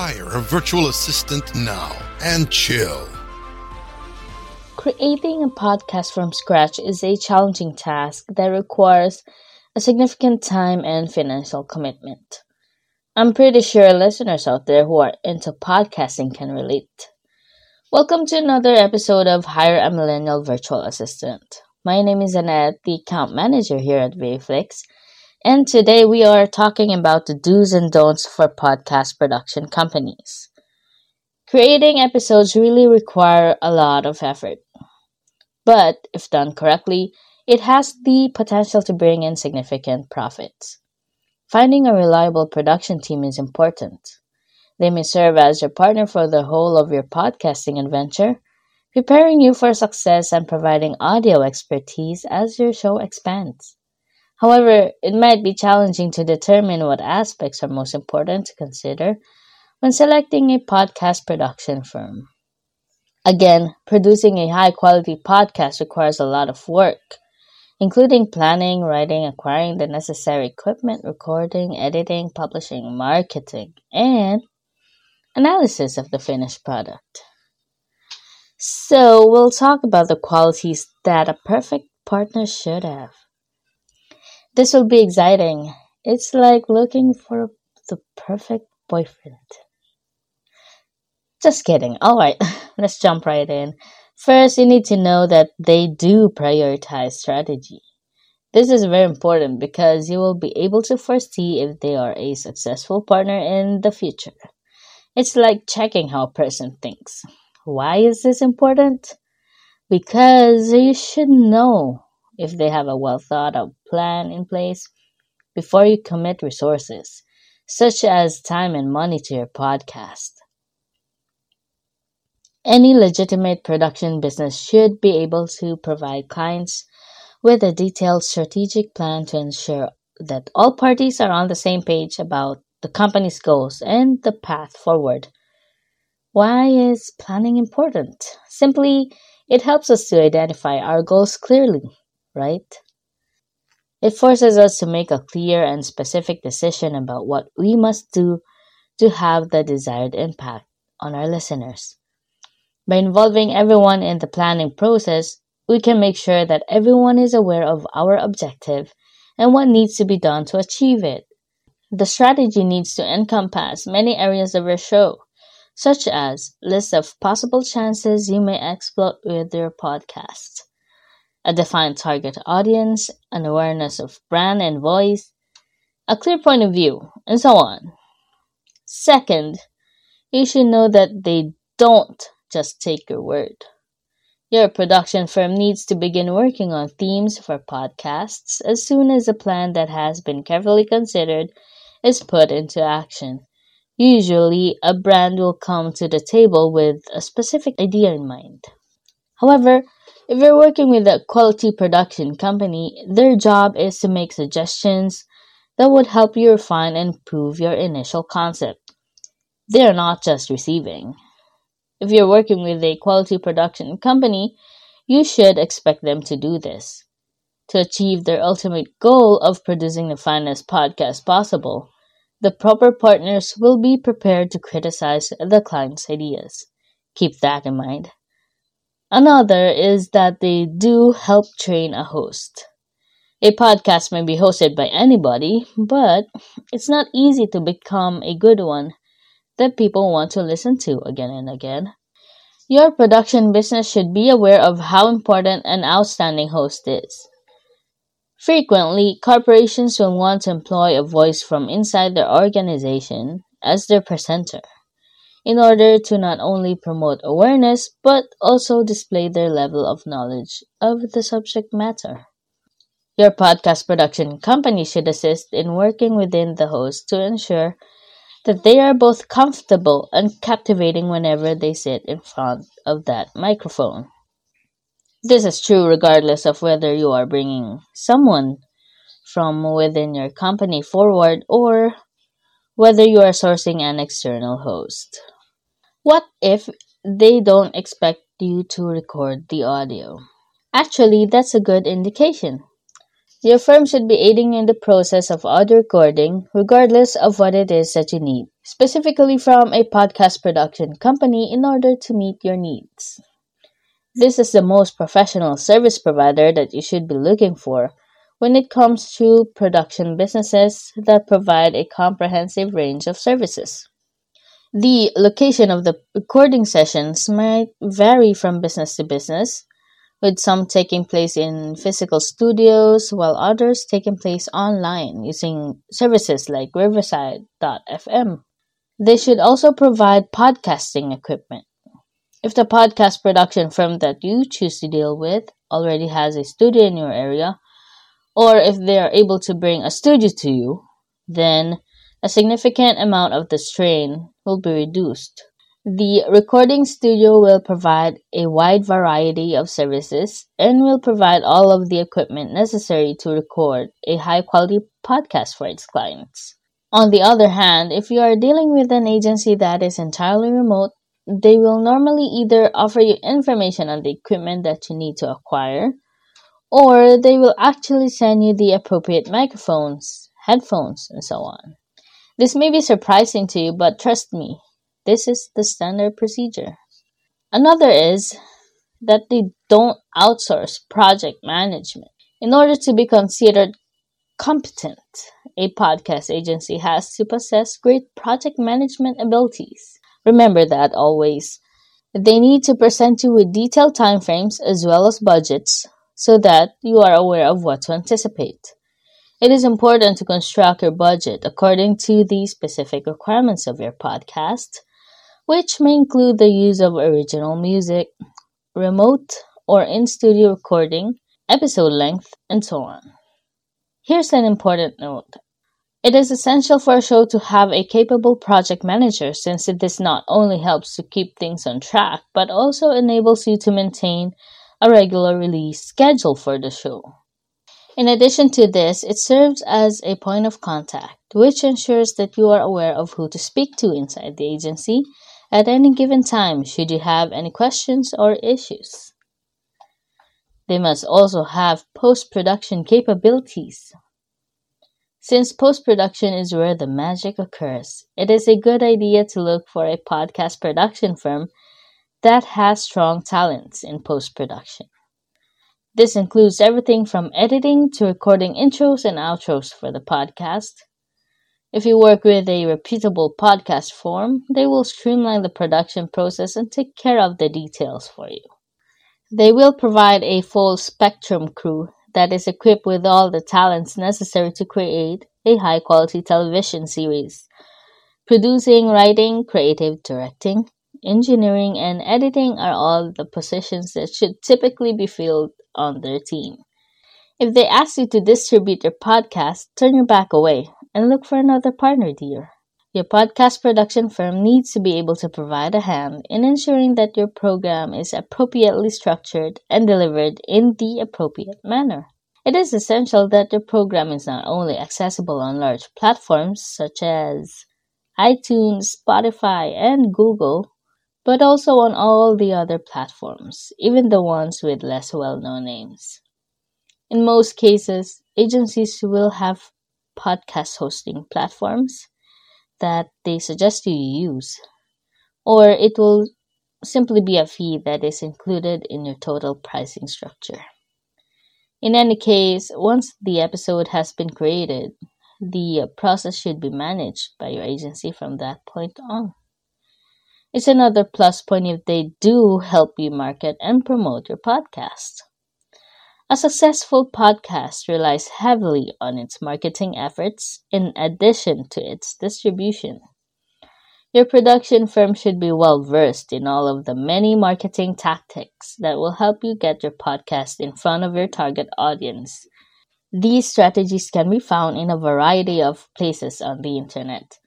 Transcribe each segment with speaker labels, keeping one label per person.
Speaker 1: Hire a virtual assistant now and chill.
Speaker 2: Creating a podcast from scratch is a challenging task that requires a significant time and financial commitment. I'm pretty sure listeners out there who are into podcasting can relate. Welcome to another episode of Hire a Millennial Virtual Assistant. My name is Annette, the account manager here at VAFlix, and today we are talking about the do's and don'ts for podcast production companies. Creating episodes really require a lot of effort. But if done correctly, it has the potential to bring in significant profits. Finding a reliable production team is important. They may serve as your partner for the whole of your podcasting adventure, preparing you for success and providing audio expertise as your show expands. However, it might be challenging to determine what aspects are most important to consider when selecting a podcast production firm. Again, producing a high quality podcast requires a lot of work including planning, writing, acquiring the necessary equipment, recording, editing, publishing, marketing, and analysis of the finished product. So, we'll talk about the qualities that a perfect partner should have. This will be exciting. It's like looking for the perfect boyfriend. Just kidding. Alright, let's jump right in. First, you need to know that they do prioritize strategy. This is very important because you will be able to foresee if they are a successful partner in the future. It's like checking how a person thinks. Why is this important? Because you should know if they have a well thought out plan in place before you commit resources, such as time and money to your podcast. Any legitimate production business should be able to provide clients with a detailed strategic plan to ensure that all parties are on the same page about the company's goals and the path forward. Why is planning important? Simply, it helps us to identify our goals clearly, right? It forces us to make a clear and specific decision about what we must do to have the desired impact on our listeners. By involving everyone in the planning process, we can make sure that everyone is aware of our objective and what needs to be done to achieve it. The strategy needs to encompass many areas of your show, such as list of possible chances you may exploit with your podcast, a defined target audience, an awareness of brand and voice, a clear point of view, and so on. Second, you should know that they don't just take your word. Your production firm needs to begin working on themes for podcasts as soon as a plan that has been carefully considered is put into action. Usually, a brand will come to the table with a specific idea in mind. However, if you're working with a quality production company, their job is to make suggestions that would help you refine and improve your initial concept. They are not just receiving. If you're working with a quality production company, you should expect them to do this. To achieve their ultimate goal of producing the finest podcast possible, the proper partners will be prepared to criticize the client's ideas. Keep that in mind. Another is that they do help train a host. A podcast may be hosted by anybody, but it's not easy to become a good one that people want to listen to again and again. Your production business should be aware of how important an outstanding host is. Frequently, corporations will want to employ a voice from inside their organization as their presenter in order to not only promote awareness but also display their level of knowledge of the subject matter. Your podcast production company should assist in working within the host to ensure that they are both comfortable and captivating whenever they sit in front of that microphone. This is true regardless of whether you are bringing someone from within your company forward or whether you are sourcing an external host. What if they don't expect you to record the audio? Actually, that's a good indication. Your firm should be aiding in the process of audio recording, regardless of what it is that you need, specifically from a podcast production company in order to meet your needs. This is the most professional service provider that you should be looking for when it comes to production businesses that provide a comprehensive range of services. The location of the recording sessions might vary from business to business, with some taking place in physical studios while others taking place online using services like Riverside.fm. They should also provide podcasting equipment. If the podcast production firm that you choose to deal with already has a studio in your area, or if they are able to bring a studio to you, then a significant amount of the strain will be reduced. The recording studio will provide a wide variety of services and will provide all of the equipment necessary to record a high quality podcast for its clients. On the other hand, if you are dealing with an agency that is entirely remote, they will normally either offer you information on the equipment that you need to acquire, or they will actually send you the appropriate microphones, headphones, and so on. This may be surprising to you, but trust me, this is the standard procedure. Another is that they don't outsource project management. In order to be considered competent, a podcast agency has to possess great project management abilities. Remember that always. They need to present you with detailed timeframes as well as budgets so that you are aware of what to anticipate. It is important to construct your budget according to the specific requirements of your podcast which may include the use of original music, remote or in studio recording, episode length, and so on. Here's an important note. It is essential for a show to have a capable project manager since it this not only helps to keep things on track but also enables you to maintain a regular release schedule for the show. In addition to this, it serves as a point of contact, which ensures that you are aware of who to speak to inside the agency at any given time should you have any questions or issues. They must also have post production capabilities. Since post production is where the magic occurs, it is a good idea to look for a podcast production firm that has strong talents in post production. This includes everything from editing to recording intros and outros for the podcast, if you work with a reputable podcast firm, they will streamline the production process and take care of the details for you. They will provide a full spectrum crew that is equipped with all the talents necessary to create a high quality television series. Producing, writing, creative directing, engineering, and editing are all the positions that should typically be filled on their team. If they ask you to distribute your podcast, turn your back away and look for another partner, dear. Your podcast production firm needs to be able to provide a hand in ensuring that your program is appropriately structured and delivered in the appropriate manner. It is essential that your program is not only accessible on large platforms such as iTunes, Spotify, and Google, but also on all the other platforms, even the ones with less well known names. In most cases, agencies will have podcast hosting platforms that they suggest you use, or it will simply be a fee that is included in your total pricing structure. In any case, once the episode has been created, the process should be managed by your agency from that point on. It's another plus point if they do help you market and promote your podcast. A successful podcast relies heavily on its marketing efforts in addition to its distribution. Your production firm should be well versed in all of the many marketing tactics that will help you get your podcast in front of your target audience. These strategies can be found in a variety of places on the internet.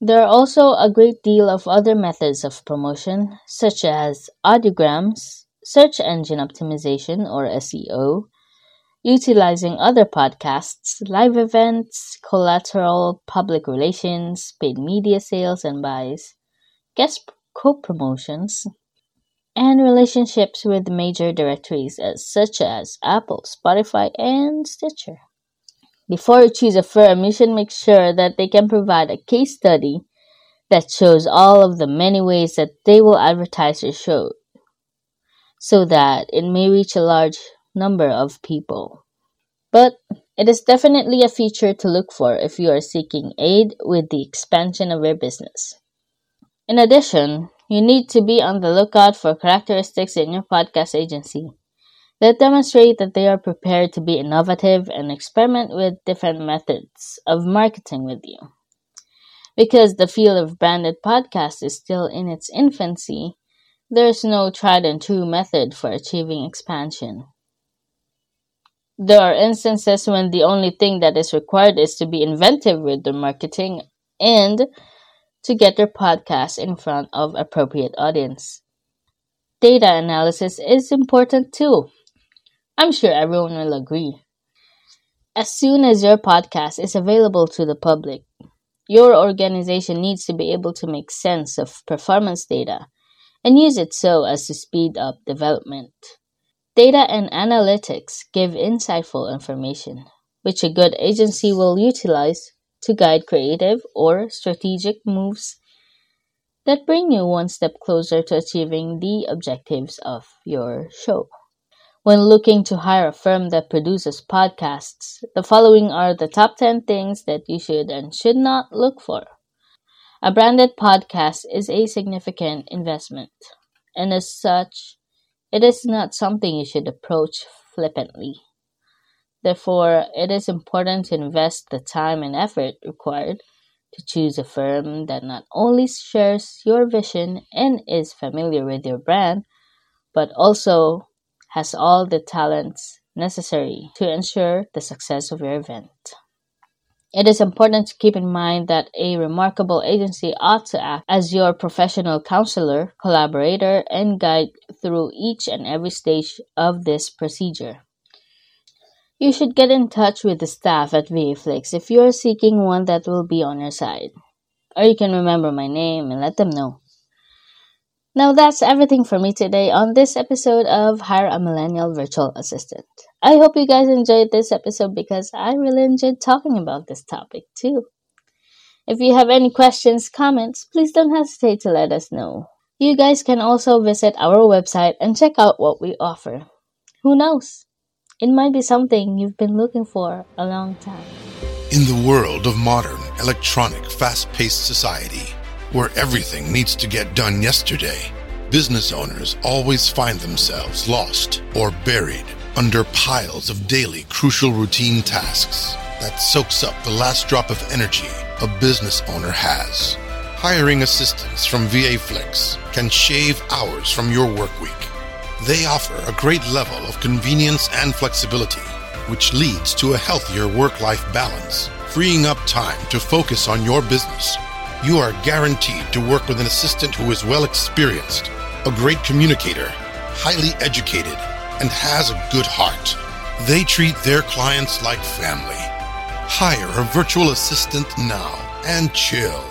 Speaker 2: There are also a great deal of other methods of promotion, such as audiograms, search engine optimization or SEO, utilizing other podcasts, live events, collateral, public relations, paid media sales and buys, guest co promotions, and relationships with major directories such as Apple, Spotify, and Stitcher. Before you choose a firm, you should make sure that they can provide a case study that shows all of the many ways that they will advertise your show so that it may reach a large number of people. But it is definitely a feature to look for if you are seeking aid with the expansion of your business. In addition, you need to be on the lookout for characteristics in your podcast agency that demonstrate that they are prepared to be innovative and experiment with different methods of marketing with you. Because the field of branded podcasts is still in its infancy, there is no tried and true method for achieving expansion. There are instances when the only thing that is required is to be inventive with the marketing and to get their podcast in front of appropriate audience. Data analysis is important too. I'm sure everyone will agree. As soon as your podcast is available to the public, your organization needs to be able to make sense of performance data and use it so as to speed up development. Data and analytics give insightful information, which a good agency will utilize to guide creative or strategic moves that bring you one step closer to achieving the objectives of your show. When looking to hire a firm that produces podcasts, the following are the top 10 things that you should and should not look for. A branded podcast is a significant investment, and as such, it is not something you should approach flippantly. Therefore, it is important to invest the time and effort required to choose a firm that not only shares your vision and is familiar with your brand, but also has all the talents necessary to ensure the success of your event. It is important to keep in mind that a remarkable agency ought to act as your professional counselor, collaborator, and guide through each and every stage of this procedure. You should get in touch with the staff at VAFlix if you are seeking one that will be on your side. Or you can remember my name and let them know. Now that's everything for me today on this episode of Hire a Millennial Virtual Assistant. I hope you guys enjoyed this episode because I really enjoyed talking about this topic too. If you have any questions, comments, please don't hesitate to let us know. You guys can also visit our website and check out what we offer. Who knows? It might be something you've been looking for a long time.
Speaker 1: In the world of modern, electronic, fast paced society, where everything needs to get done yesterday, business owners always find themselves lost or buried under piles of daily crucial routine tasks that soaks up the last drop of energy a business owner has. Hiring assistants from VA Flex can shave hours from your work week. They offer a great level of convenience and flexibility, which leads to a healthier work life balance, freeing up time to focus on your business you are guaranteed to work with an assistant who is well experienced, a great communicator, highly educated, and has a good heart. They treat their clients like family. Hire a virtual assistant now and chill.